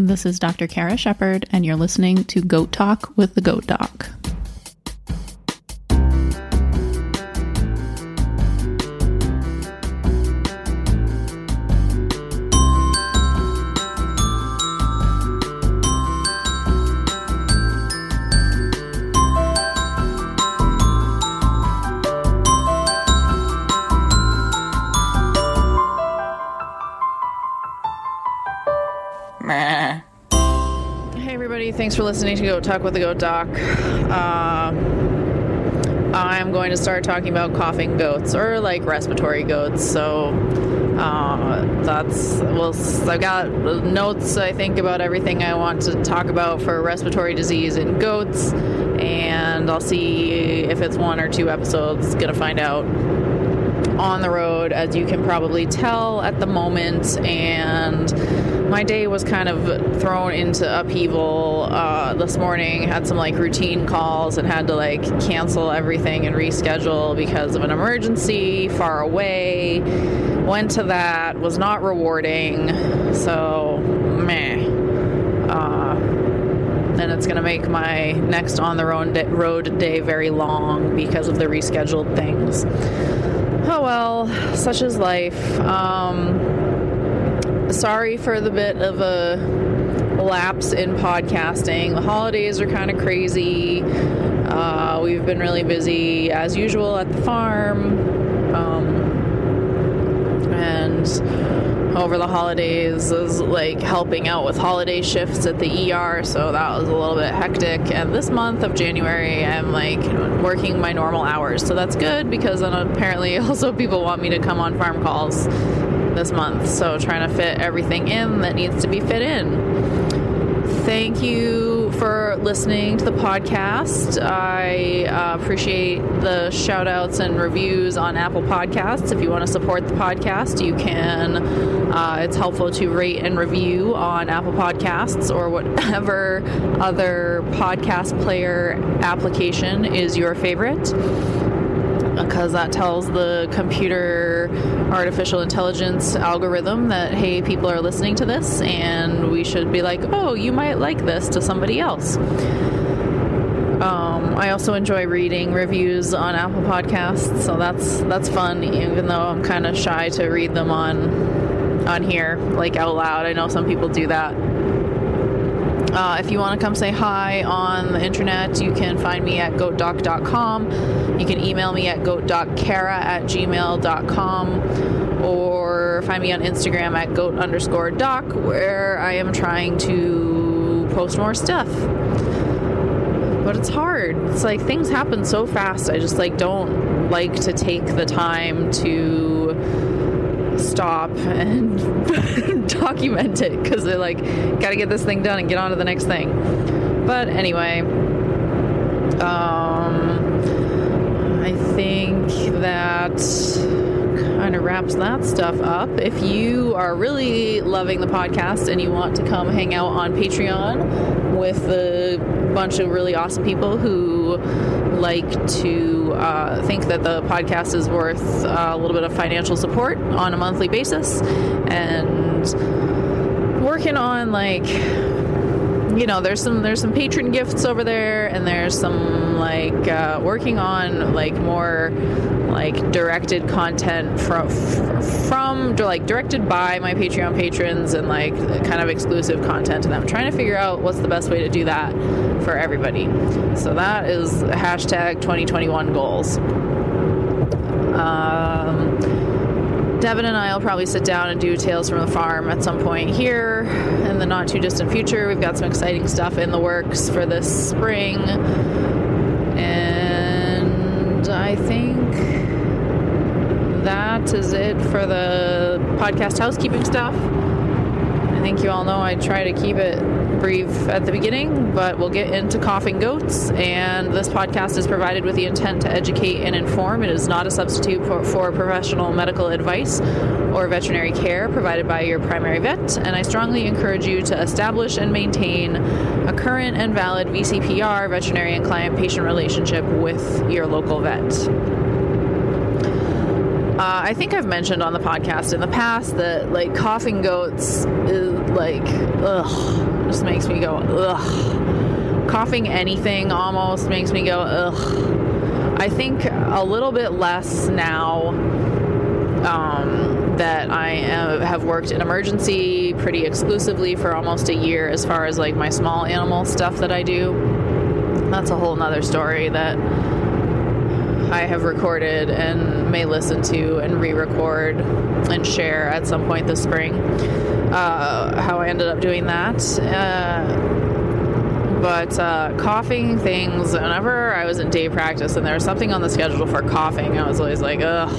This is Dr. Kara Shepard, and you're listening to Goat Talk with the Goat Doc. Listening to Goat Talk with the Goat Doc. Uh, I'm going to start talking about coughing goats or like respiratory goats. So uh, that's well, I've got notes I think about everything I want to talk about for respiratory disease in goats, and I'll see if it's one or two episodes. Gonna find out on the road, as you can probably tell at the moment, and my day was kind of thrown into upheaval uh, this morning. Had some like routine calls and had to like cancel everything and reschedule because of an emergency far away. Went to that, was not rewarding, so meh. Uh, and it's going to make my next on the road day, very long because of the rescheduled things. Oh well, such is life. Um, sorry for the bit of a lapse in podcasting. The holidays are kind of crazy. Uh, we've been really busy as usual at the farm. Um, and over the holidays is like helping out with holiday shifts at the ER, so that was a little bit hectic. And this month of January, I'm like working my normal hours, so that's good because then apparently also people want me to come on farm calls this month, so trying to fit everything in that needs to be fit in. Thank you for listening to the podcast. I uh, appreciate the shout outs and reviews on Apple Podcasts. If you want to support the podcast, you can. Uh, it's helpful to rate and review on Apple Podcasts or whatever other podcast player application is your favorite because that tells the computer artificial intelligence algorithm that hey people are listening to this and we should be like oh you might like this to somebody else um, I also enjoy reading reviews on Apple Podcasts, so that's that's fun. Even though I'm kind of shy to read them on on here, like out loud. I know some people do that. Uh, if you want to come say hi on the internet, you can find me at goatdoc.com. You can email me at goatdockara at gmail.com or find me on Instagram at goat underscore doc, where I am trying to post more stuff. But it's hard. It's like things happen so fast. I just like don't like to take the time to stop and document it because they're like, got to get this thing done and get on to the next thing. But anyway, um, I think that kind of wraps that stuff up. If you are really loving the podcast and you want to come hang out on Patreon with a bunch of really awesome people who like to uh, think that the podcast is worth uh, a little bit of financial support on a monthly basis and working on like you know there's some there's some patron gifts over there and there's some like uh, working on like more like directed content from from like directed by my patreon patrons and like kind of exclusive content to them trying to figure out what's the best way to do that for everybody. So that is hashtag 2021 goals. Um, Devin and I will probably sit down and do Tales from the Farm at some point here in the not too distant future. We've got some exciting stuff in the works for this spring. And I think that is it for the podcast housekeeping stuff. I think you all know I try to keep it brief at the beginning, but we'll get into coughing goats. And this podcast is provided with the intent to educate and inform. It is not a substitute for, for professional medical advice or veterinary care provided by your primary vet. And I strongly encourage you to establish and maintain a current and valid VCPR, veterinarian client patient relationship with your local vet. Uh, I think I've mentioned on the podcast in the past that like coughing goats is like ugh, just makes me go ugh. Coughing anything almost makes me go ugh. I think a little bit less now um, that I have worked in emergency pretty exclusively for almost a year as far as like my small animal stuff that I do. That's a whole nother story that I have recorded and may listen to and re record and share at some point this spring. Uh, how I ended up doing that. Uh, but uh, coughing things, whenever I was in day practice and there was something on the schedule for coughing, I was always like, ugh.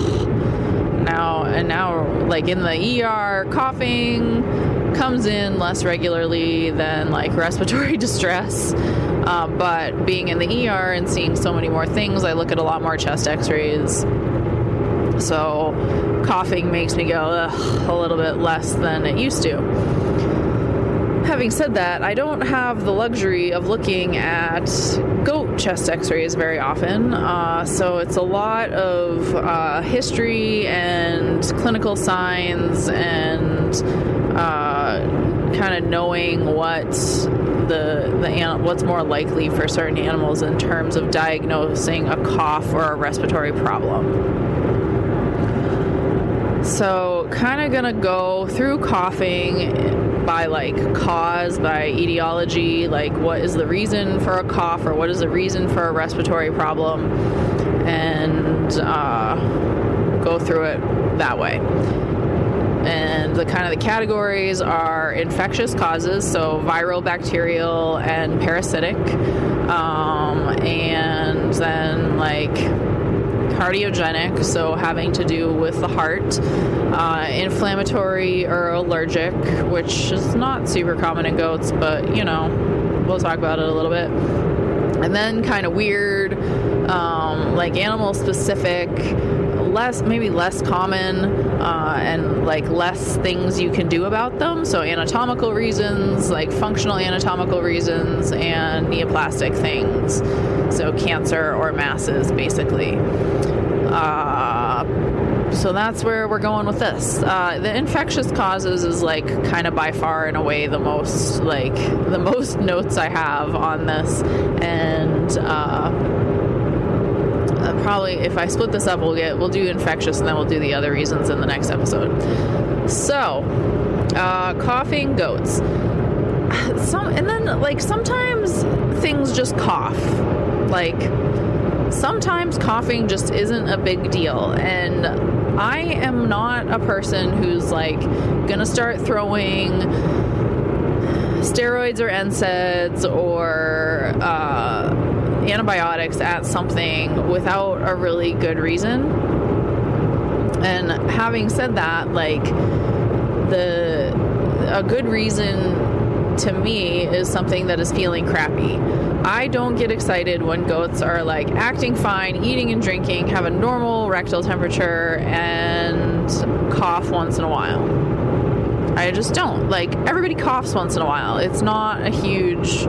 Now, and now, like in the ER, coughing comes in less regularly than like respiratory distress. Uh, but being in the ER and seeing so many more things, I look at a lot more chest x rays. So coughing makes me go a little bit less than it used to. Having said that, I don't have the luxury of looking at goat chest x rays very often. Uh, so it's a lot of uh, history and clinical signs and uh, kind of knowing what the the what's more likely for certain animals in terms of diagnosing a cough or a respiratory problem. So, kind of gonna go through coughing by like cause, by etiology, like what is the reason for a cough or what is the reason for a respiratory problem, and uh, go through it that way. And the kind of the categories are infectious causes, so viral, bacterial, and parasitic, um, and then like cardiogenic, so having to do with the heart, uh, inflammatory or allergic, which is not super common in goats, but you know, we'll talk about it a little bit. And then kind of weird, um, like animal specific, less maybe less common uh, and like less things you can do about them. So anatomical reasons like functional anatomical reasons and neoplastic things. So cancer or masses basically. Uh, so that's where we're going with this. Uh, the infectious causes is like kind of by far in a way the most like the most notes I have on this, and uh, probably if I split this up, we'll get we'll do infectious and then we'll do the other reasons in the next episode. So, uh, coughing goats. Some and then like sometimes things just cough, like sometimes coughing just isn't a big deal and I am not a person who's like gonna start throwing steroids or NSAIDs or uh, antibiotics at something without a really good reason. And having said that, like the a good reason to me is something that is feeling crappy. I don't get excited when goats are like acting fine, eating and drinking, have a normal rectal temperature, and cough once in a while. I just don't. Like, everybody coughs once in a while. It's not a huge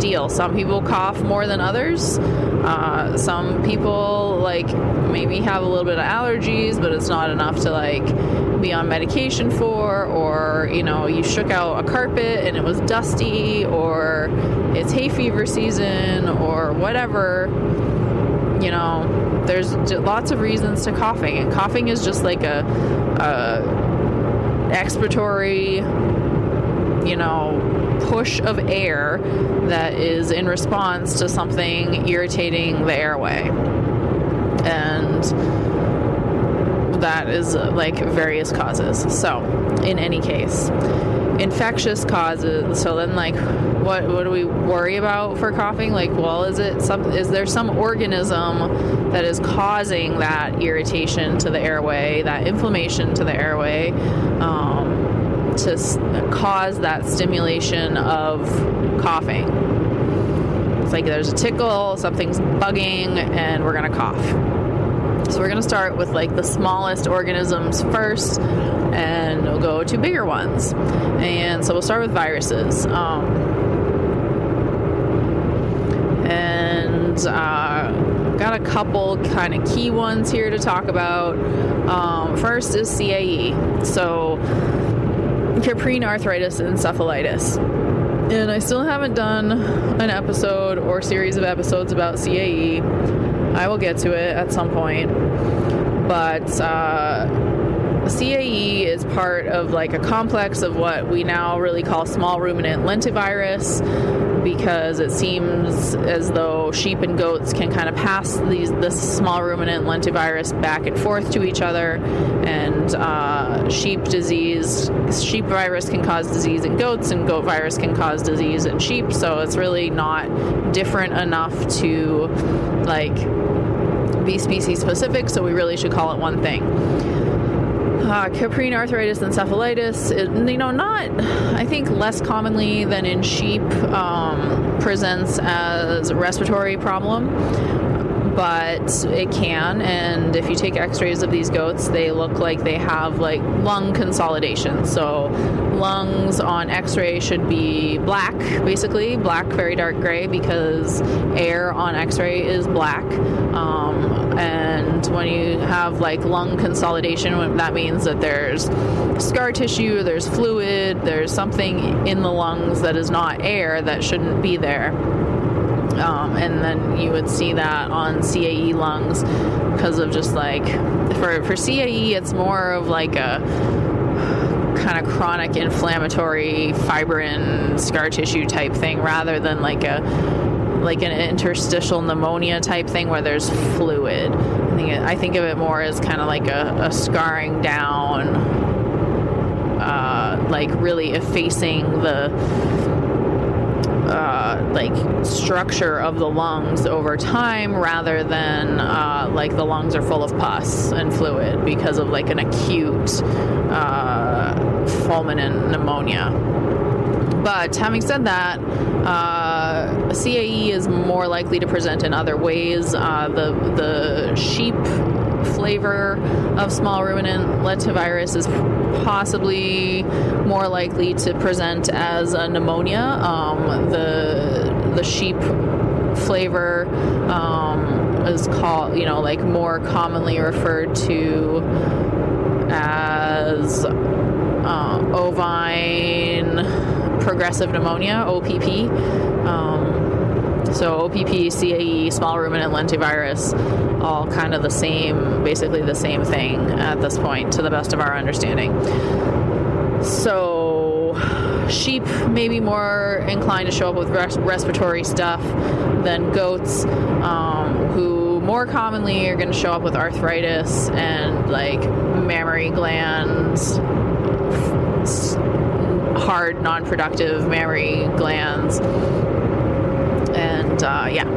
deal. Some people cough more than others. Uh, some people like maybe have a little bit of allergies, but it's not enough to like be on medication for, or you know, you shook out a carpet and it was dusty, or it's hay fever season, or whatever. You know, there's lots of reasons to coughing, and coughing is just like a, a expiratory, you know, push of air that is in response to something irritating the airway. And that is like various causes. So, in any case, infectious causes. So then, like, what what do we worry about for coughing? Like, well, is it some? Is there some organism that is causing that irritation to the airway, that inflammation to the airway? Um, to cause that stimulation of coughing. It's like there's a tickle, something's bugging, and we're gonna cough. So we're gonna start with like the smallest organisms first, and we'll go to bigger ones. And so we'll start with viruses. Um, and uh, got a couple kind of key ones here to talk about. Um, first is CAE. So, Caprine arthritis and encephalitis. And I still haven't done an episode or series of episodes about CAE. I will get to it at some point. But uh, CAE is part of like a complex of what we now really call small ruminant lentivirus because it seems as though sheep and goats can kind of pass these this small ruminant lentivirus back and forth to each other, and uh, sheep disease, sheep virus can cause disease in goats, and goat virus can cause disease in sheep. So it's really not different enough to like be species specific. So we really should call it one thing uh, caprine arthritis encephalitis, it, you know, not, I think less commonly than in sheep, um, presents as a respiratory problem but it can. And if you take x rays of these goats, they look like they have like lung consolidation. So, lungs on x ray should be black, basically, black, very dark gray, because air on x ray is black. Um, and when you have like lung consolidation, that means that there's scar tissue, there's fluid, there's something in the lungs that is not air that shouldn't be there. Um, and then you would see that on CAE lungs because of just like for for CAE, it's more of like a kind of chronic inflammatory fibrin scar tissue type thing rather than like a like an interstitial pneumonia type thing where there's fluid. I think it, I think of it more as kind of like a, a scarring down, uh, like really effacing the uh, like structure of the lungs over time rather than uh, like the lungs are full of pus and fluid because of like an acute uh, fulminant pneumonia. But having said that, uh, CAE is more likely to present in other ways. Uh, the the sheep flavor of small ruminant lentivirus is possibly more likely to present as a pneumonia. Um, the the sheep flavor um, is called, you know, like more commonly referred to as uh, ovine progressive pneumonia (OPP). Um, so OPP, CAE, small ruminant lentivirus, all kind of the same, basically the same thing at this point, to the best of our understanding. So sheep may be more inclined to show up with res- respiratory stuff than goats, um, who more commonly are going to show up with arthritis and like mammary glands, hard, non-productive mammary glands and uh, yeah.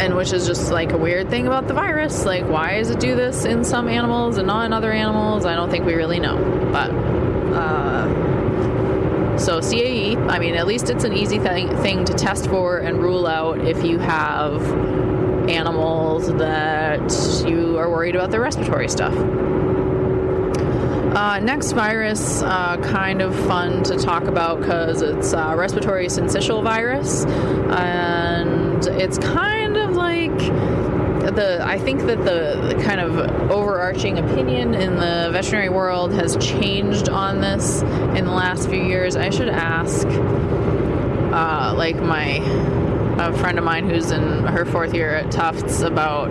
And which is just like a weird thing about the virus. Like why does it do this in some animals and not in other animals? I don't think we really know. But uh, so cae i mean at least it's an easy thing, thing to test for and rule out if you have animals that you are worried about their respiratory stuff uh, next virus, uh, kind of fun to talk about because it's uh, respiratory syncytial virus, and it's kind of like the. I think that the, the, kind of overarching opinion in the veterinary world has changed on this in the last few years. I should ask, uh, like my a friend of mine who's in her fourth year at Tufts about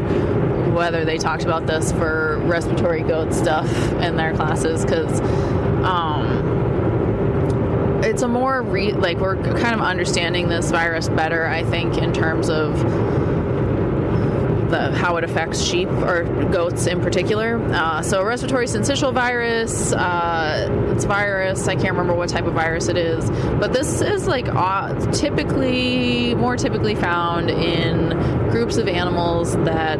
whether they talked about this for respiratory goat stuff in their classes because um, it's a more re- like we're kind of understanding this virus better i think in terms of the, how it affects sheep or goats in particular. Uh, so, respiratory syncytial virus, uh, it's virus. I can't remember what type of virus it is, but this is like uh, typically more typically found in groups of animals that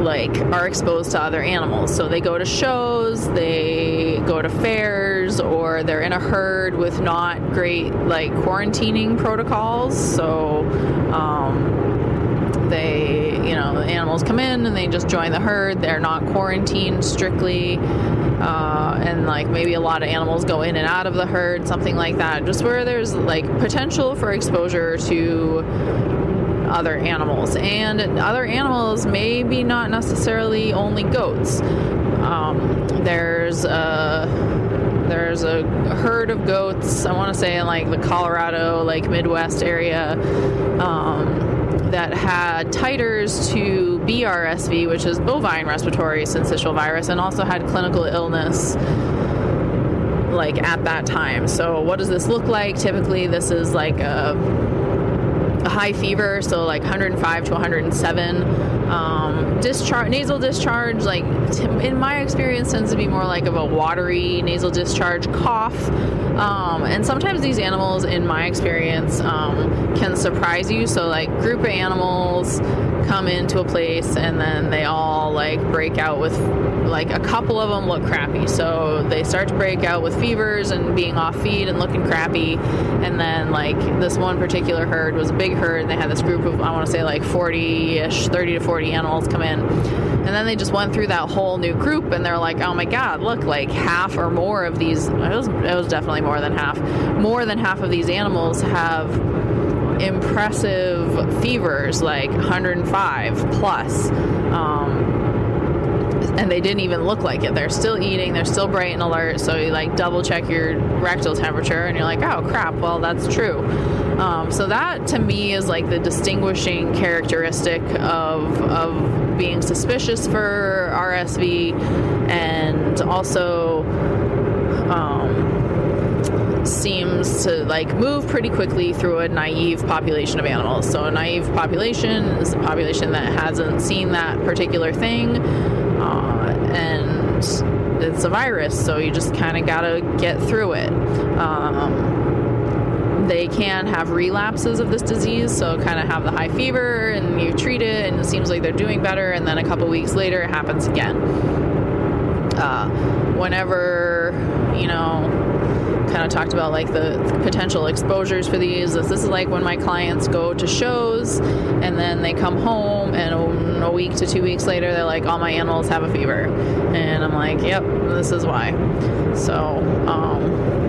like are exposed to other animals. So they go to shows, they go to fairs, or they're in a herd with not great like quarantining protocols. So um, they, you know, the animals come in and they just join the herd. They're not quarantined strictly. Uh, and like maybe a lot of animals go in and out of the herd, something like that. Just where there's like potential for exposure to other animals. And other animals, maybe not necessarily only goats. Um, there's a there's a herd of goats. I want to say in like the Colorado, like Midwest area, um, that had titers to BRSV, which is bovine respiratory syncytial virus, and also had clinical illness like at that time. So what does this look like? Typically, this is like a, a high fever, so like 105 to 107. Um, discharge, nasal discharge, like t- in my experience, tends to be more like of a watery nasal discharge, cough, um, and sometimes these animals, in my experience, um, can surprise you. So like group of animals come into a place and then they all like break out with like a couple of them look crappy. So they start to break out with fevers and being off feed and looking crappy. And then like this one particular herd was a big herd and they had this group of i want to say like 40ish 30 to 40 animals come in. And then they just went through that whole new group and they're like oh my god look like half or more of these it was, it was definitely more than half. More than half of these animals have impressive fevers like 105 plus um, and they didn't even look like it. They're still eating they're still bright and alert so you like double check your rectal temperature and you're like oh crap well that's true. Um, so that to me is like the distinguishing characteristic of of being suspicious for RSV and also um, seems to like move pretty quickly through a naive population of animals. So a naive population is a population that hasn't seen that particular thing, uh, and it's a virus. So you just kind of gotta get through it. Um, they can have relapses of this disease, so kind of have the high fever, and you treat it, and it seems like they're doing better, and then a couple weeks later, it happens again. Uh, whenever you know kind of talked about like the potential exposures for these. This, this is like when my clients go to shows and then they come home and a, a week to two weeks later they're like, all my animals have a fever, and I'm like, yep, this is why. So. Um,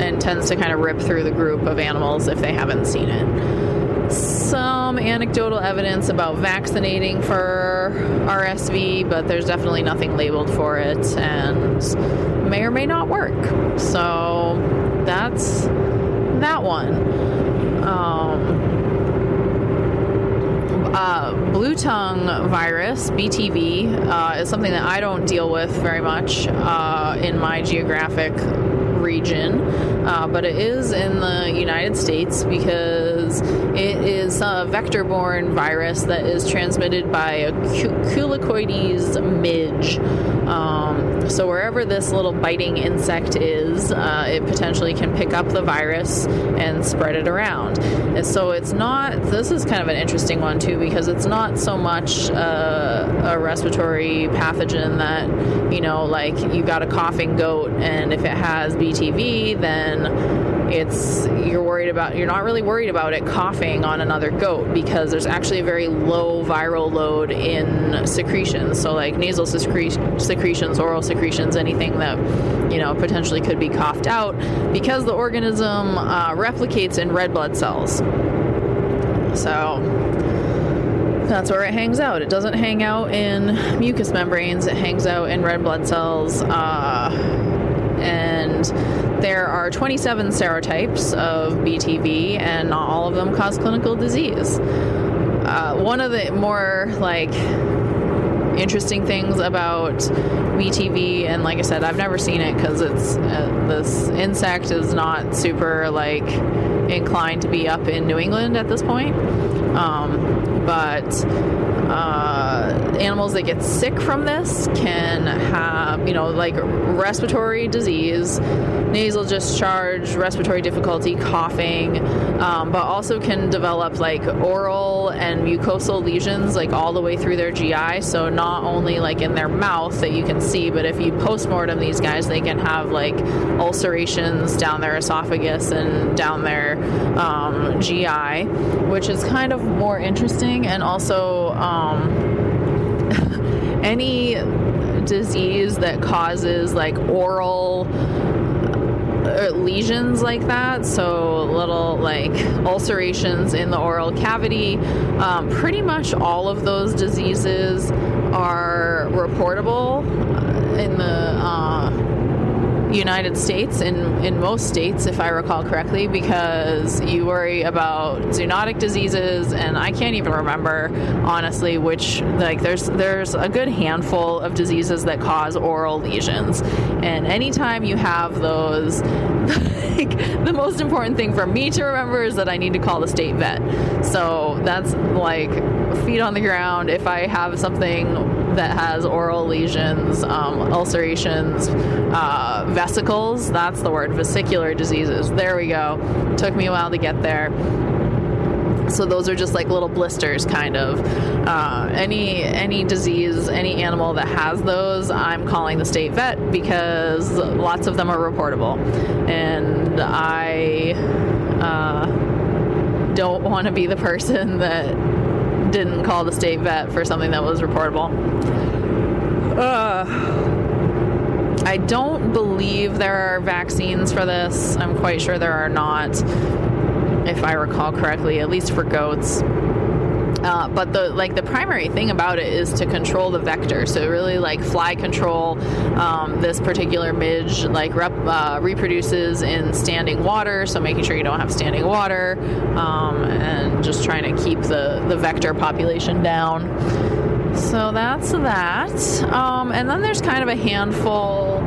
and tends to kind of rip through the group of animals if they haven't seen it some anecdotal evidence about vaccinating for RSV, but there's definitely nothing labeled for it and may or may not work. So that's that one. Um, uh, blue tongue virus, BTV, uh, is something that I don't deal with very much uh, in my geographic region, uh, but it is in the United States because it is a vector borne virus that is transmitted by a Culicoides midge. Um, so, wherever this little biting insect is, uh, it potentially can pick up the virus and spread it around. And so, it's not, this is kind of an interesting one too because it's not so much uh, a respiratory pathogen that, you know, like you've got a coughing goat and if it has BTV, then it's you're worried about you're not really worried about it coughing on another goat because there's actually a very low viral load in secretions so like nasal secre- secretions oral secretions anything that you know potentially could be coughed out because the organism uh, replicates in red blood cells so that's where it hangs out. It doesn't hang out in mucous membranes, it hangs out in red blood cells. Uh, and there are 27 serotypes of BTV, and not all of them cause clinical disease. Uh, one of the more like interesting things about BTV, and like I said, I've never seen it because it's uh, this insect is not super like inclined to be up in New England at this point. Um, but uh, animals that get sick from this can have, you know, like respiratory disease, nasal discharge, respiratory difficulty, coughing, um, but also can develop like oral and mucosal lesions, like all the way through their GI. So not only like in their mouth that you can see, but if you postmortem these guys, they can have like ulcerations down their esophagus and down their um, GI, which is kind of more interesting and also. Um, any disease that causes like oral uh, lesions like that, so little like ulcerations in the oral cavity. Um, pretty much all of those diseases are reportable uh, in the uh, United States in in most states, if I recall correctly, because you worry about zoonotic diseases, and I can't even remember honestly which. Like, there's there's a good handful of diseases that cause oral lesions, and anytime you have those, like, the most important thing for me to remember is that I need to call the state vet. So that's like feet on the ground. If I have something that has oral lesions, um, ulcerations, uh, vesicles. That's the word, vesicular diseases. There we go. Took me a while to get there. So those are just like little blisters, kind of. Uh, any any disease, any animal that has those, I'm calling the state vet because lots of them are reportable, and I uh, don't want to be the person that didn't call the state vet for something that was reportable. Uh, I don't believe there are vaccines for this. I'm quite sure there are not, if I recall correctly, at least for goats. Uh, but the like the primary thing about it is to control the vector. So really like fly control. Um, this particular midge like rep, uh, reproduces in standing water, so making sure you don't have standing water, um, and just trying to keep the the vector population down. So that's that. Um, and then there's kind of a handful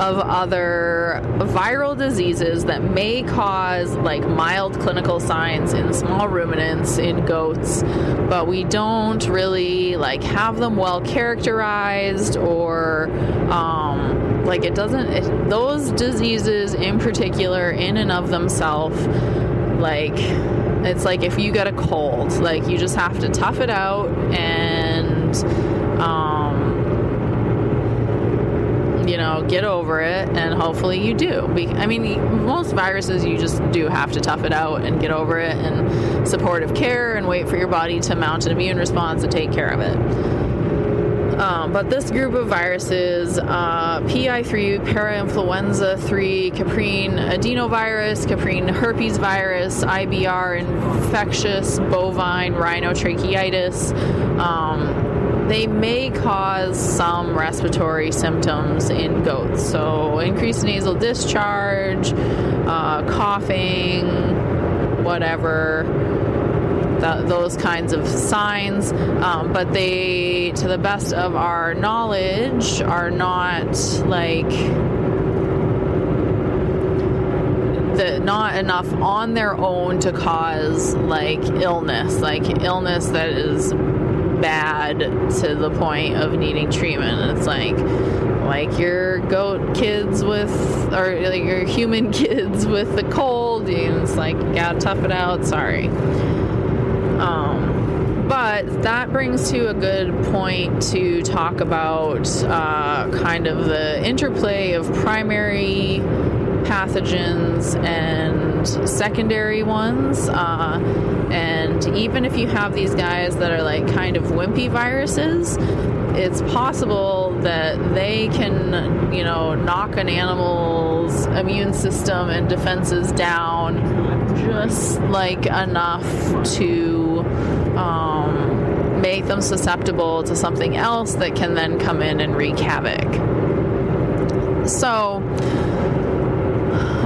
of other viral diseases that may cause like mild clinical signs in small ruminants in goats but we don't really like have them well characterized or um, like it doesn't it, those diseases in particular in and of themselves like it's like if you get a cold like you just have to tough it out and um, you know, get over it, and hopefully you do. I mean, most viruses you just do have to tough it out and get over it, and supportive care, and wait for your body to mount an immune response and take care of it. Um, but this group of viruses, uh, PI3, parainfluenza 3, caprine adenovirus, caprine herpes virus, IBR, infectious bovine rhinotracheitis, um, they may cause some respiratory symptoms in goats. So, increased nasal discharge, uh, coughing, whatever, th- those kinds of signs. Um, but they, to the best of our knowledge, are not like. Not enough on their own to cause like illness, like illness that is bad to the point of needing treatment. It's like like your goat kids with or like your human kids with the cold and it's like you gotta tough it out sorry um, but that brings to a good point to talk about uh, kind of the interplay of primary pathogens and secondary ones. Uh, and even if you have these guys that are like kind of wimpy viruses, it's possible that they can, you know, knock an animal's immune system and defenses down just like enough to um, make them susceptible to something else that can then come in and wreak havoc. So,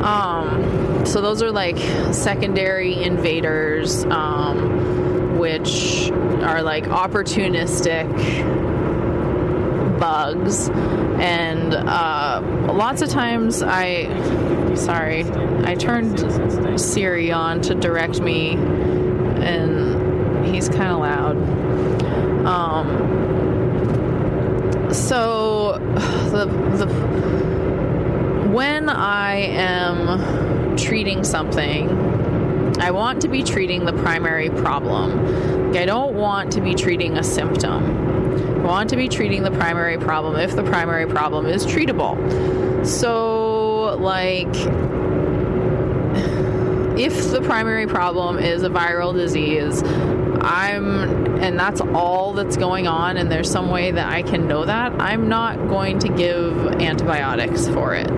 um, so those are like secondary invaders, um, which are like opportunistic bugs, and uh, lots of times I, sorry, I turned Siri on to direct me, and he's kind of loud. Um, so the the when I am treating something, I want to be treating the primary problem. I don't want to be treating a symptom. I want to be treating the primary problem if the primary problem is treatable. So, like, if the primary problem is a viral disease, I'm, and that's all that's going on, and there's some way that I can know that, I'm not going to give antibiotics for it.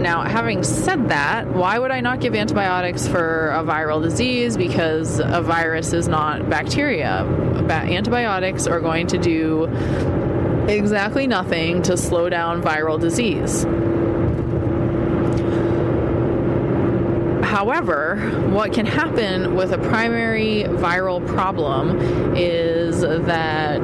Now, having said that, why would I not give antibiotics for a viral disease? Because a virus is not bacteria. Ba- antibiotics are going to do exactly nothing to slow down viral disease. However, what can happen with a primary viral problem is that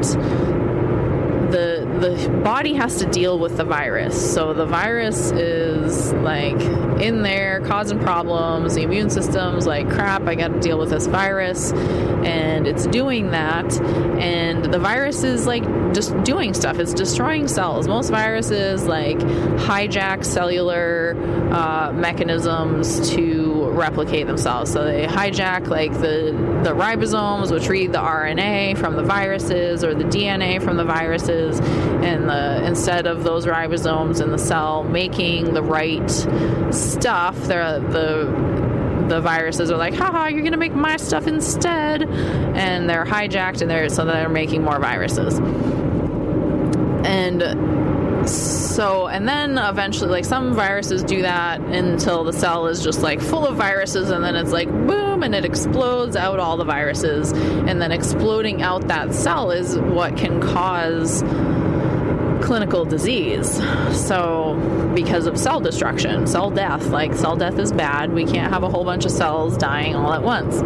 the the body has to deal with the virus. So the virus is like in there causing problems. The immune system's like crap. I got to deal with this virus, and it's doing that. And the virus is like just doing stuff. It's destroying cells. Most viruses like hijack cellular uh, mechanisms to replicate themselves. So they hijack like the the ribosomes, which read the RNA from the viruses or the DNA from the viruses, and the instead of those ribosomes in the cell making the right stuff, they're the the viruses are like, haha, you're gonna make my stuff instead, and they're hijacked and they're so they're making more viruses. And so, and then eventually, like some viruses do that until the cell is just like full of viruses, and then it's like boom, and it explodes out all the viruses, and then exploding out that cell is what can cause clinical disease. So, because of cell destruction, cell death, like cell death is bad, we can't have a whole bunch of cells dying all at once.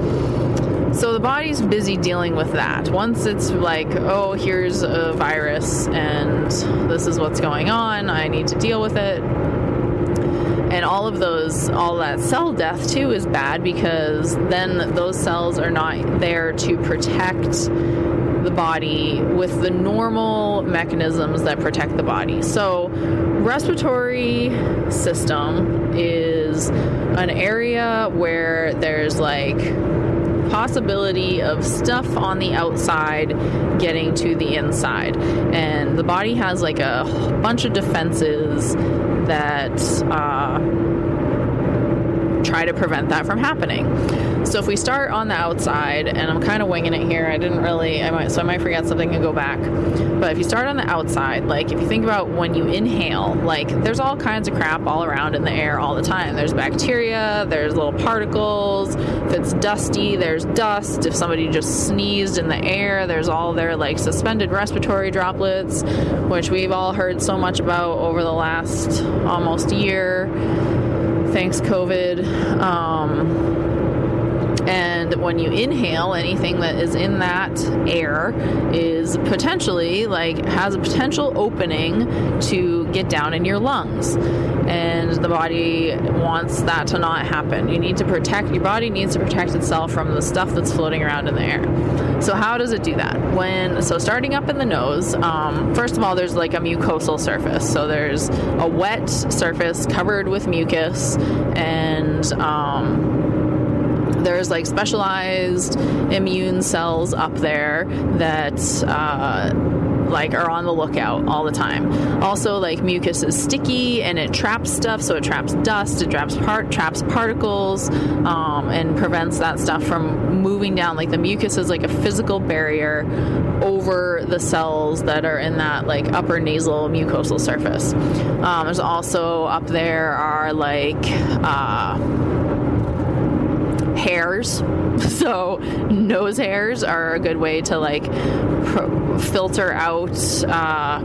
So the body's busy dealing with that. Once it's like, oh, here's a virus and this is what's going on, I need to deal with it. And all of those, all that cell death too is bad because then those cells are not there to protect the body with the normal mechanisms that protect the body. So, respiratory system is an area where there's like possibility of stuff on the outside getting to the inside. And the body has like a bunch of defenses that uh, try to prevent that from happening. So if we start on the outside, and I'm kind of winging it here, I didn't really, I might, so I might forget something and go back. But if you start on the outside, like if you think about when you inhale, like there's all kinds of crap all around in the air all the time. There's bacteria, there's little particles. If it's dusty, there's dust. If somebody just sneezed in the air, there's all their like suspended respiratory droplets, which we've all heard so much about over the last almost year. Thanks, COVID. Um, and when you inhale, anything that is in that air is potentially like has a potential opening to get down in your lungs. And the body wants that to not happen. You need to protect your body needs to protect itself from the stuff that's floating around in the air. So how does it do that? When so starting up in the nose, um, first of all, there's like a mucosal surface. So there's a wet surface covered with mucus, and um, there's like specialized immune cells up there that uh, like are on the lookout all the time. Also, like mucus is sticky and it traps stuff, so it traps dust, it traps part traps particles, um, and prevents that stuff from moving down. Like the mucus is like a physical barrier over the cells that are in that like upper nasal mucosal surface. Um, there's also up there are like. Uh, hairs. So nose hairs are a good way to like pro- filter out uh,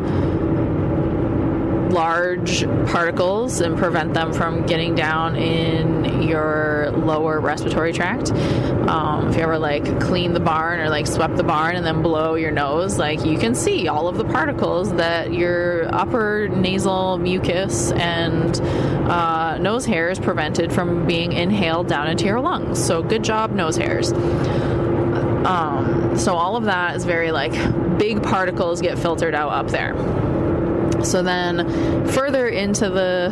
large particles and prevent them from getting down in your lower respiratory tract. Um, if you ever like clean the barn or like swept the barn and then blow your nose, like you can see all of the particles that your upper nasal mucus and uh, nose hairs prevented from being inhaled down into your lungs. So good job, nose hairs. Um, so all of that is very like big particles get filtered out up there. So then further into the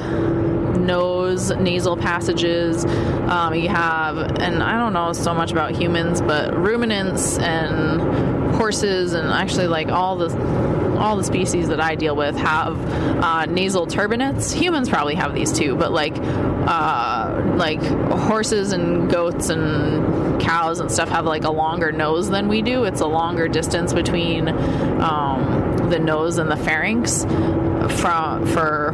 nose nasal passages um, you have and i don't know so much about humans but ruminants and horses and actually like all the all the species that I deal with have uh, nasal turbinates. Humans probably have these too, but like uh, like horses and goats and cows and stuff have like a longer nose than we do. It's a longer distance between um, the nose and the pharynx from for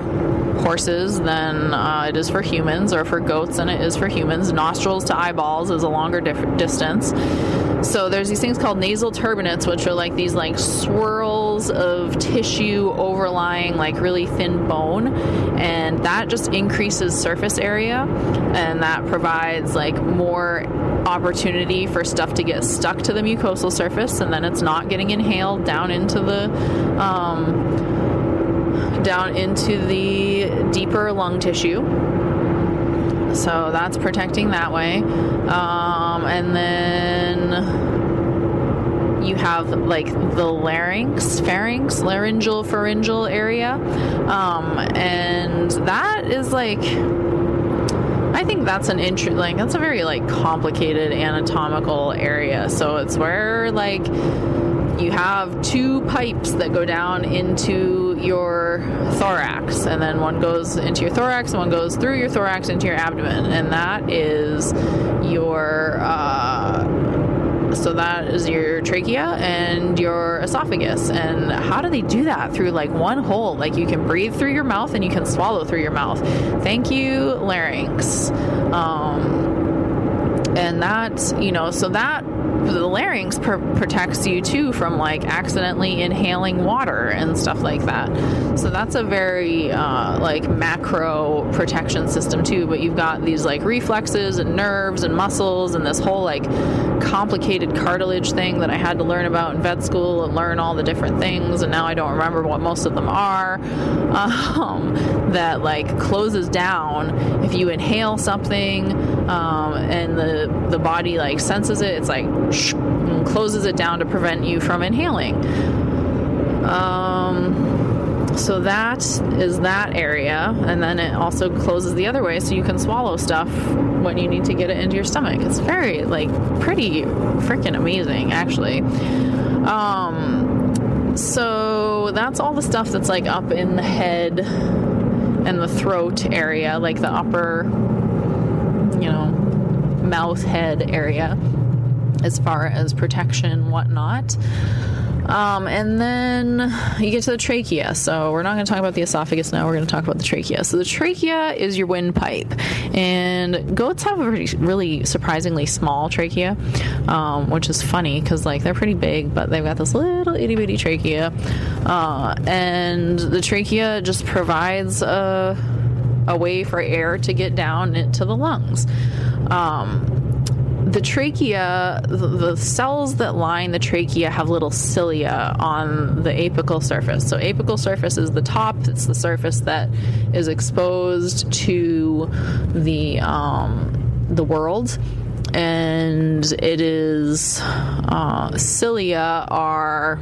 horses than uh, it is for humans, or for goats than it is for humans. Nostrils to eyeballs is a longer distance. So there's these things called nasal turbinates, which are like these like swirls of tissue overlying like really thin bone, and that just increases surface area, and that provides like more opportunity for stuff to get stuck to the mucosal surface, and then it's not getting inhaled down into the um, down into the deeper lung tissue. So that's protecting that way. Um, and then you have like the larynx, pharynx, laryngeal, pharyngeal area. Um, and that is like. I think that's an interest. Like that's a very like complicated anatomical area. So it's where like you have two pipes that go down into your thorax, and then one goes into your thorax, and one goes through your thorax into your abdomen, and that is your. Uh, so that is your trachea and your esophagus. And how do they do that? Through like one hole. Like you can breathe through your mouth and you can swallow through your mouth. Thank you, larynx. Um, and that, you know, so that the larynx pr- protects you too from like accidentally inhaling water and stuff like that. So that's a very uh, like macro protection system too. But you've got these like reflexes and nerves and muscles and this whole like complicated cartilage thing that I had to learn about in vet school and learn all the different things. And now I don't remember what most of them are. Um, that like closes down if you inhale something um, and the the body like senses it. It's like closes it down to prevent you from inhaling. Um, so that is that area, and then it also closes the other way, so you can swallow stuff when you need to get it into your stomach. It's very like pretty freaking amazing, actually. Um, so that's all the stuff that's like up in the head and the throat area, like the upper, you know, mouth head area as far as protection whatnot um, and then you get to the trachea. So we're not going to talk about the esophagus now. We're going to talk about the trachea. So the trachea is your windpipe, and goats have a really, really surprisingly small trachea, um, which is funny because like they're pretty big, but they've got this little itty bitty trachea, uh, and the trachea just provides a a way for air to get down into the lungs. Um, the trachea, the, cells that line the trachea have little cilia on the apical surface. So, apical surface is the top, it's the surface that is exposed to the, um, the world. And it is, uh, cilia are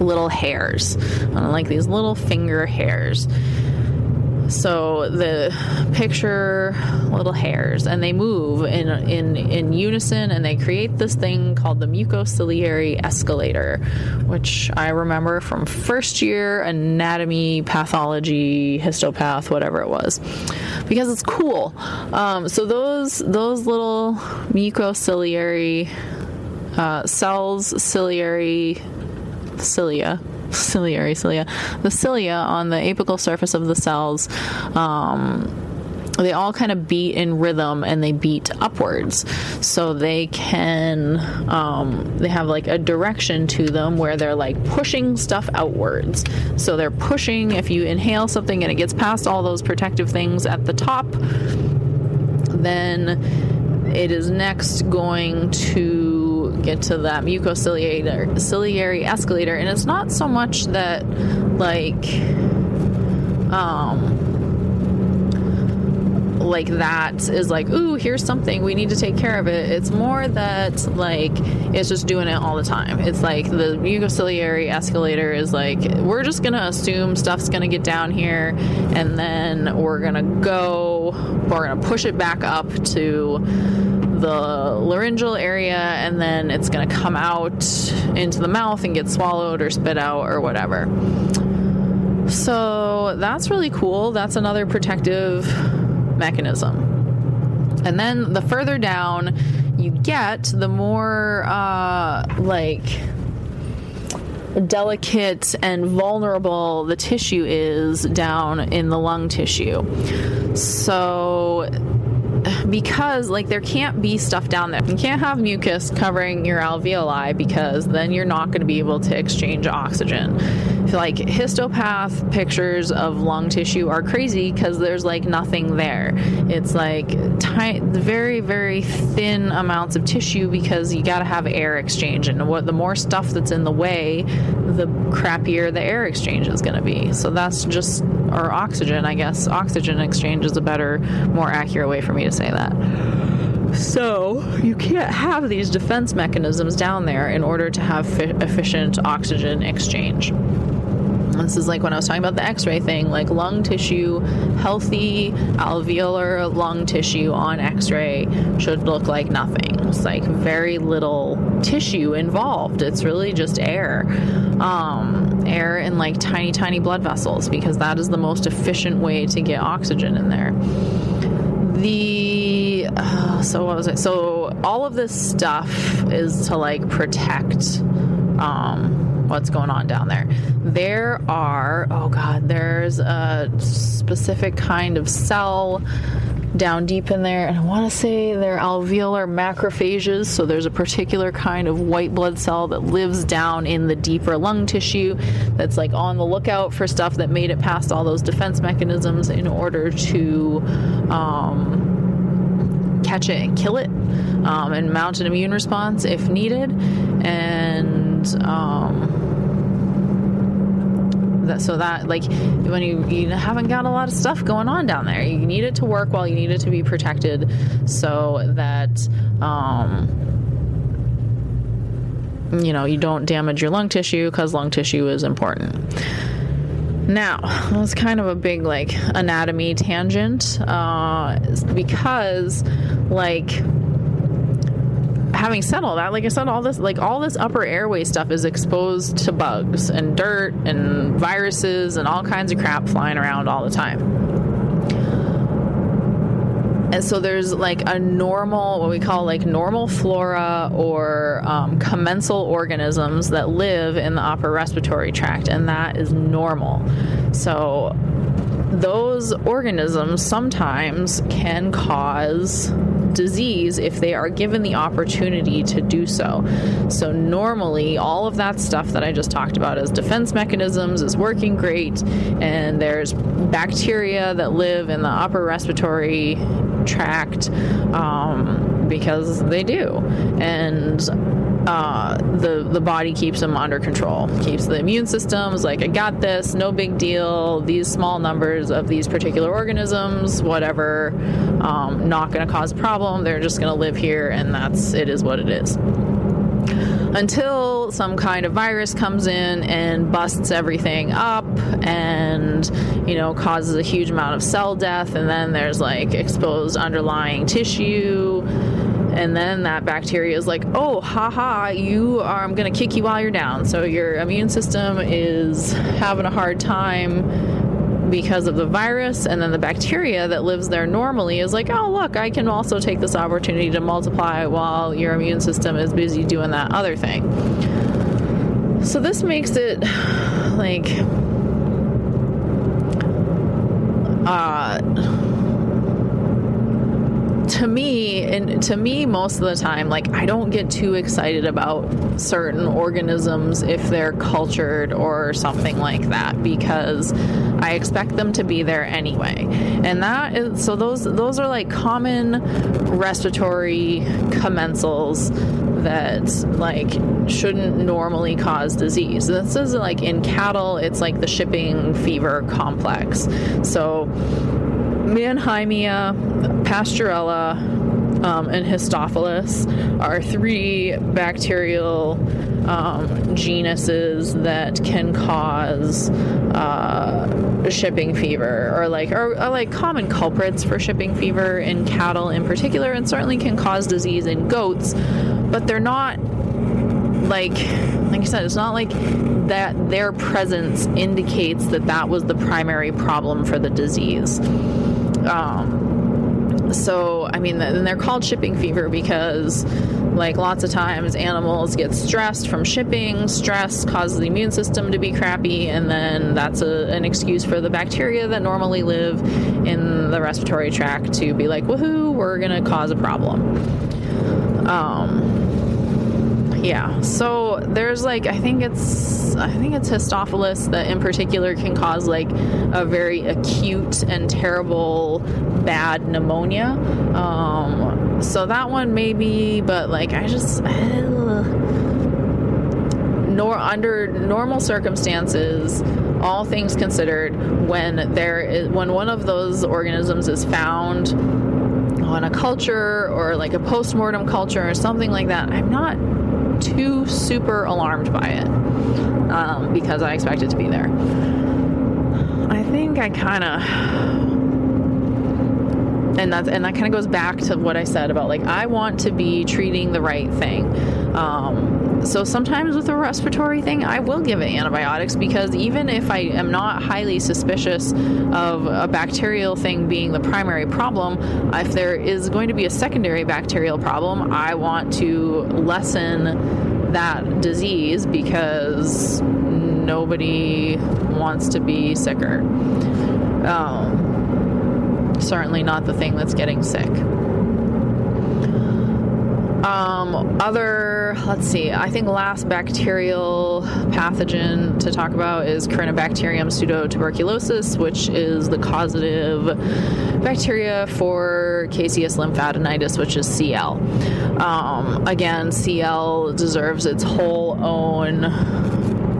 little hairs, like these little finger hairs. So the picture little hairs and they move in in in unison and they create this thing called the mucociliary escalator, which I remember from first year anatomy, pathology, histopath, whatever it was, because it's cool. Um, so those those little mucociliary uh, cells, ciliary cilia ciliary cilia, the cilia on the apical surface of the cells. Um, they all kind of beat in rhythm and they beat upwards so they can um, they have like a direction to them where they're like pushing stuff outwards so they're pushing if you inhale something and it gets past all those protective things at the top then it is next going to get to that mucociliary ciliary escalator and it's not so much that like um like that is like ooh here's something we need to take care of it. It's more that like it's just doing it all the time. It's like the mucociliary escalator is like we're just gonna assume stuff's gonna get down here and then we're gonna go we're gonna push it back up to the laryngeal area and then it's going to come out into the mouth and get swallowed or spit out or whatever. So that's really cool. That's another protective mechanism. And then the further down you get, the more uh, like delicate and vulnerable the tissue is down in the lung tissue. So because like there can't be stuff down there. You can't have mucus covering your alveoli because then you're not going to be able to exchange oxygen. Like histopath pictures of lung tissue are crazy because there's like nothing there. It's like very very thin amounts of tissue because you got to have air exchange, and what the more stuff that's in the way, the crappier the air exchange is going to be. So that's just or oxygen, I guess. Oxygen exchange is a better, more accurate way for me to say that. So, you can't have these defense mechanisms down there in order to have fi- efficient oxygen exchange. This is like when I was talking about the x ray thing, like lung tissue, healthy alveolar lung tissue on x ray should look like nothing. It's like very little tissue involved. It's really just air. Um, air in like tiny, tiny blood vessels because that is the most efficient way to get oxygen in there. The uh, so what was it? So all of this stuff is to like protect um, what's going on down there. There are oh god, there's a specific kind of cell down deep in there, and I want to say they're alveolar macrophages. So there's a particular kind of white blood cell that lives down in the deeper lung tissue that's like on the lookout for stuff that made it past all those defense mechanisms in order to um, catch it and kill it um, and mount an immune response if needed. And um, that so that like when you you haven't got a lot of stuff going on down there. You need it to work while you need it to be protected so that um you know you don't damage your lung tissue because lung tissue is important. Now that's kind of a big like anatomy tangent uh because like having said all that, like I said, all this like all this upper airway stuff is exposed to bugs and dirt and viruses and all kinds of crap flying around all the time. And so there's like a normal, what we call like normal flora or um, commensal organisms that live in the upper respiratory tract, and that is normal. So those organisms sometimes can cause disease if they are given the opportunity to do so. So, normally, all of that stuff that I just talked about as defense mechanisms is working great, and there's bacteria that live in the upper respiratory tract um, because they do. And uh, the the body keeps them under control. Keeps the immune systems like, I got this, no big deal. These small numbers of these particular organisms, whatever, um, not going to cause a problem. They're just going to live here, and that's it. Is what it is. Until some kind of virus comes in and busts everything up and, you know, causes a huge amount of cell death, and then there's like exposed underlying tissue and then that bacteria is like, oh, haha, you are, I'm going to kick you while you're down. So your immune system is having a hard time because of the virus, and then the bacteria that lives there normally is like, oh, look, I can also take this opportunity to multiply while your immune system is busy doing that other thing. So this makes it like, uh, to me and to me most of the time like i don't get too excited about certain organisms if they're cultured or something like that because i expect them to be there anyway. And that is so those those are like common respiratory commensals that like shouldn't normally cause disease. This is like in cattle it's like the shipping fever complex. So Mannheimia, Pasteurella, um, and Histophilus are three bacterial um, genuses that can cause uh, shipping fever, or like are, are like common culprits for shipping fever in cattle in particular, and certainly can cause disease in goats, but they're not like like I said, it's not like that their presence indicates that that was the primary problem for the disease. Um, so I mean, and they're called shipping fever because, like, lots of times animals get stressed from shipping. Stress causes the immune system to be crappy, and then that's a, an excuse for the bacteria that normally live in the respiratory tract to be like, "Woohoo, we're gonna cause a problem." Um, yeah. So there's like I think it's I think it's Histophilus that in particular can cause like a very acute and terrible bad pneumonia. Um, so that one maybe, but like I just nor under normal circumstances all things considered when there is when one of those organisms is found on a culture or like a post-mortem culture or something like that i'm not too super alarmed by it um, because I expect it to be there. I think I kind of, and that's and that kind of goes back to what I said about like I want to be treating the right thing. Um, so sometimes with a respiratory thing, I will give it antibiotics because even if I am not highly suspicious of a bacterial thing being the primary problem, if there is going to be a secondary bacterial problem, I want to lessen that disease because nobody wants to be sicker. Um, certainly not the thing that's getting sick. Um, other, let's see, I think last bacterial pathogen to talk about is Corynebacterium pseudotuberculosis, which is the causative bacteria for caseous lymphadenitis, which is CL. Um, again, CL deserves its whole own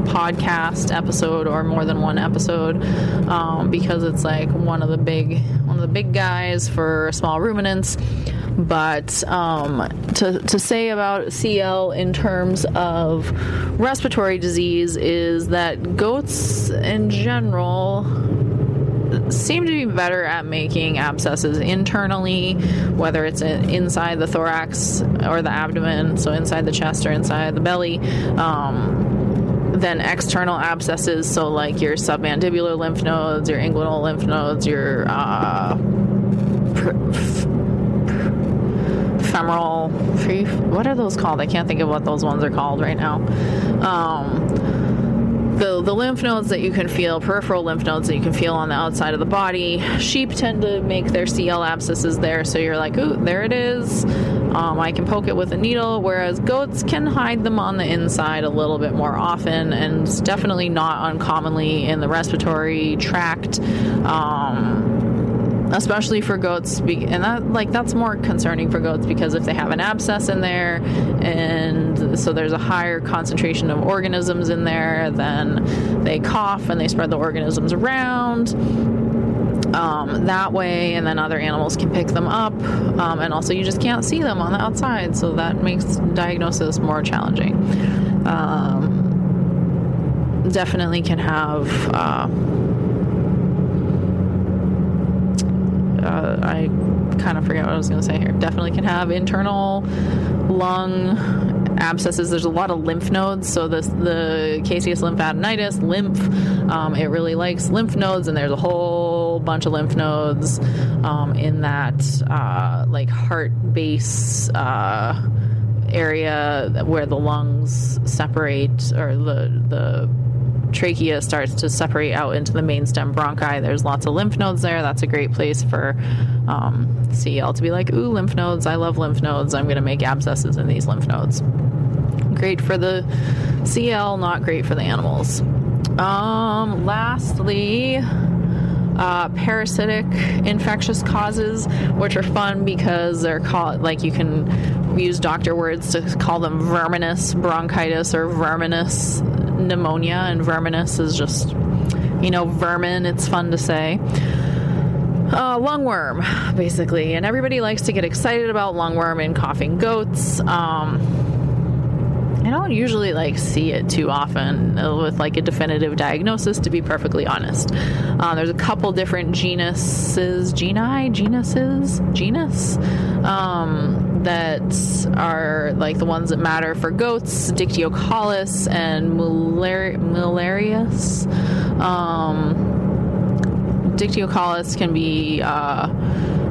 podcast episode or more than one episode um, because it's like one of the big one of the big guys for small ruminants but um, to, to say about CL in terms of respiratory disease is that goats in general seem to be better at making abscesses internally, whether it's inside the thorax or the abdomen, so inside the chest or inside the belly. Um, than external abscesses, so like your submandibular lymph nodes, your inguinal lymph nodes, your uh, femoral what are those called? I can't think of what those ones are called right now. Um, the, the lymph nodes that you can feel peripheral lymph nodes that you can feel on the outside of the body. Sheep tend to make their cl abscesses there so you're like ooh there it is. Um, i can poke it with a needle whereas goats can hide them on the inside a little bit more often and it's definitely not uncommonly in the respiratory tract. Um, especially for goats and that like that's more concerning for goats because if they have an abscess in there and so there's a higher concentration of organisms in there then they cough and they spread the organisms around um, that way, and then other animals can pick them up. Um, and also, you just can't see them on the outside, so that makes diagnosis more challenging. Um, definitely can have. Uh, uh, I kind of forget what I was going to say here. Definitely can have internal lung abscesses. There's a lot of lymph nodes, so this the caseous lymphadenitis, lymph. Um, it really likes lymph nodes, and there's a whole bunch of lymph nodes um, in that uh, like heart base. Uh, area where the lungs separate or the the trachea starts to separate out into the main stem bronchi. There's lots of lymph nodes there. That's a great place for um, CL to be like, ooh, lymph nodes. I love lymph nodes. I'm going to make abscesses in these lymph nodes. Great for the CL, not great for the animals. Um, lastly, uh, parasitic infectious causes, which are fun because they're called like you can use doctor words to call them verminous bronchitis or verminous pneumonia, and verminous is just, you know, vermin. It's fun to say. Uh, lungworm, basically, and everybody likes to get excited about lungworm and coughing goats. Um, I don't usually like see it too often with like a definitive diagnosis, to be perfectly honest. Uh, there's a couple different genuses, geni, genuses, genus. Um, that are like the ones that matter for goats, Dictyocaulus and Muellerius. Um, Dictyocaulus can be uh,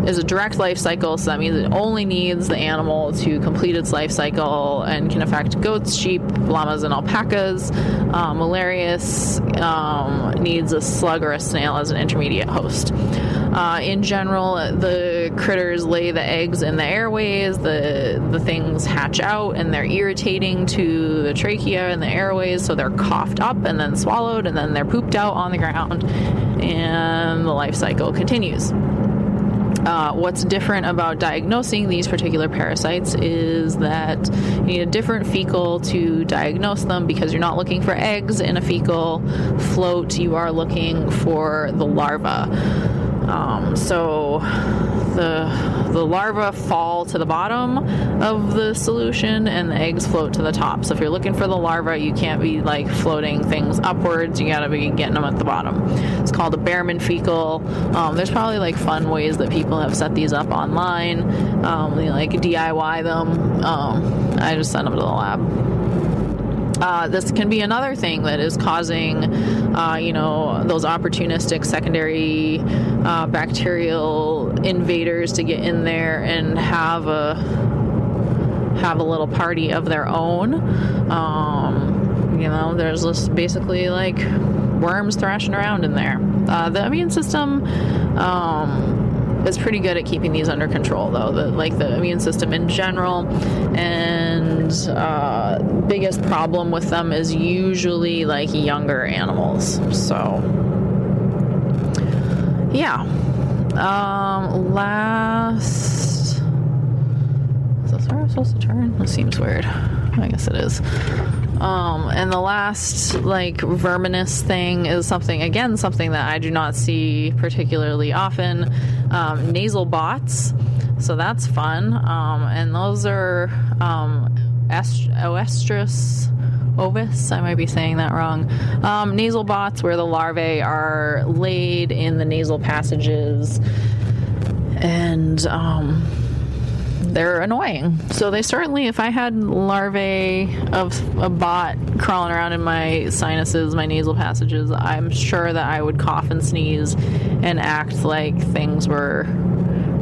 is a direct life cycle, so that means it only needs the animal to complete its life cycle and can affect goats, sheep, llamas, and alpacas. Um, Muellerius um, needs a slug or a snail as an intermediate host. Uh, in general, the critters lay the eggs in the airways. The the things hatch out and they're irritating to the trachea and the airways, so they're coughed up and then swallowed, and then they're pooped out on the ground, and the life cycle continues. Uh, what's different about diagnosing these particular parasites is that you need a different fecal to diagnose them because you're not looking for eggs in a fecal float, you are looking for the larva. Um, so the the larvae fall to the bottom of the solution and the eggs float to the top. So if you're looking for the larva, you can't be like floating things upwards. You gotta be getting them at the bottom. It's called a Baermann fecal. Um, there's probably like fun ways that people have set these up online. Um, they like DIY them. Um, I just send them to the lab. Uh, this can be another thing that is causing, uh, you know, those opportunistic secondary uh, bacterial invaders to get in there and have a have a little party of their own. Um, you know, there's just basically like worms thrashing around in there. Uh, the immune system. Um, is pretty good at keeping these under control, though. The, like the immune system in general, and uh, biggest problem with them is usually like younger animals. So, yeah. Um, last. Is this where I'm supposed to turn? That seems weird. I guess it is. Um, and the last like verminous thing is something again something that I do not see particularly often. Um, nasal bots, so that's fun. Um, and those are um, est- oestrus ovis. I might be saying that wrong. Um, nasal bots, where the larvae are laid in the nasal passages, and um, they're annoying. So they certainly, if I had larvae of a bot crawling around in my sinuses, my nasal passages, I'm sure that I would cough and sneeze and act like things were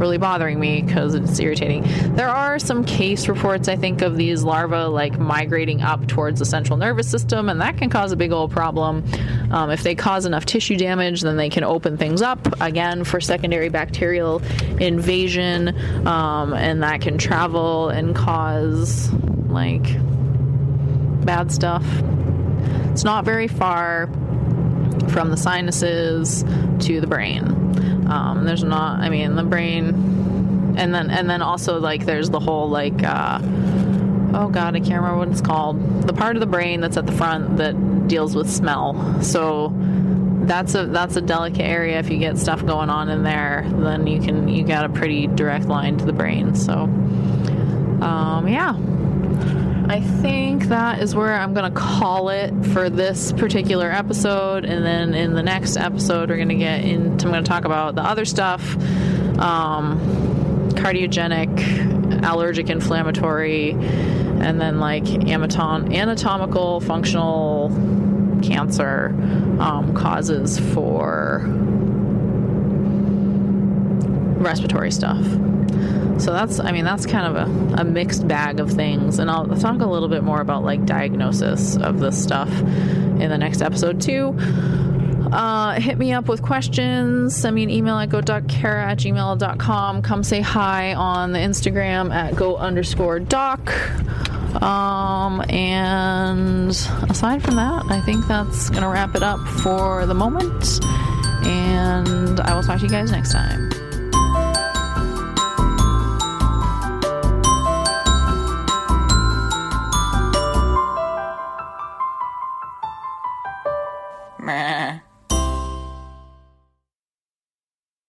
really bothering me because it's irritating. There are some case reports, I think, of these larvae like migrating up towards the central nervous system, and that can cause a big old problem. Um, if they cause enough tissue damage, then they can open things up again for secondary bacterial invasion, um, and that can travel and cause like bad stuff. It's not very far from the sinuses to the brain. Um, there's not, I mean, the brain, and then and then also like there's the whole like, uh, oh god, I can't remember what it's called. The part of the brain that's at the front that deals with smell. So that's a that's a delicate area. If you get stuff going on in there, then you can you got a pretty direct line to the brain. So, um, yeah. I think that is where I'm going to call it for this particular episode. And then in the next episode, we're going to get into, I'm going to talk about the other stuff um, cardiogenic, allergic, inflammatory, and then like anatom- anatomical, functional cancer um, causes for respiratory stuff. So that's, I mean, that's kind of a, a, mixed bag of things. And I'll talk a little bit more about like diagnosis of this stuff in the next episode too. Uh, hit me up with questions. Send me an email at goat.cara at gmail.com. Come say hi on the Instagram at go underscore doc. Um, and aside from that, I think that's going to wrap it up for the moment. And I will talk to you guys next time.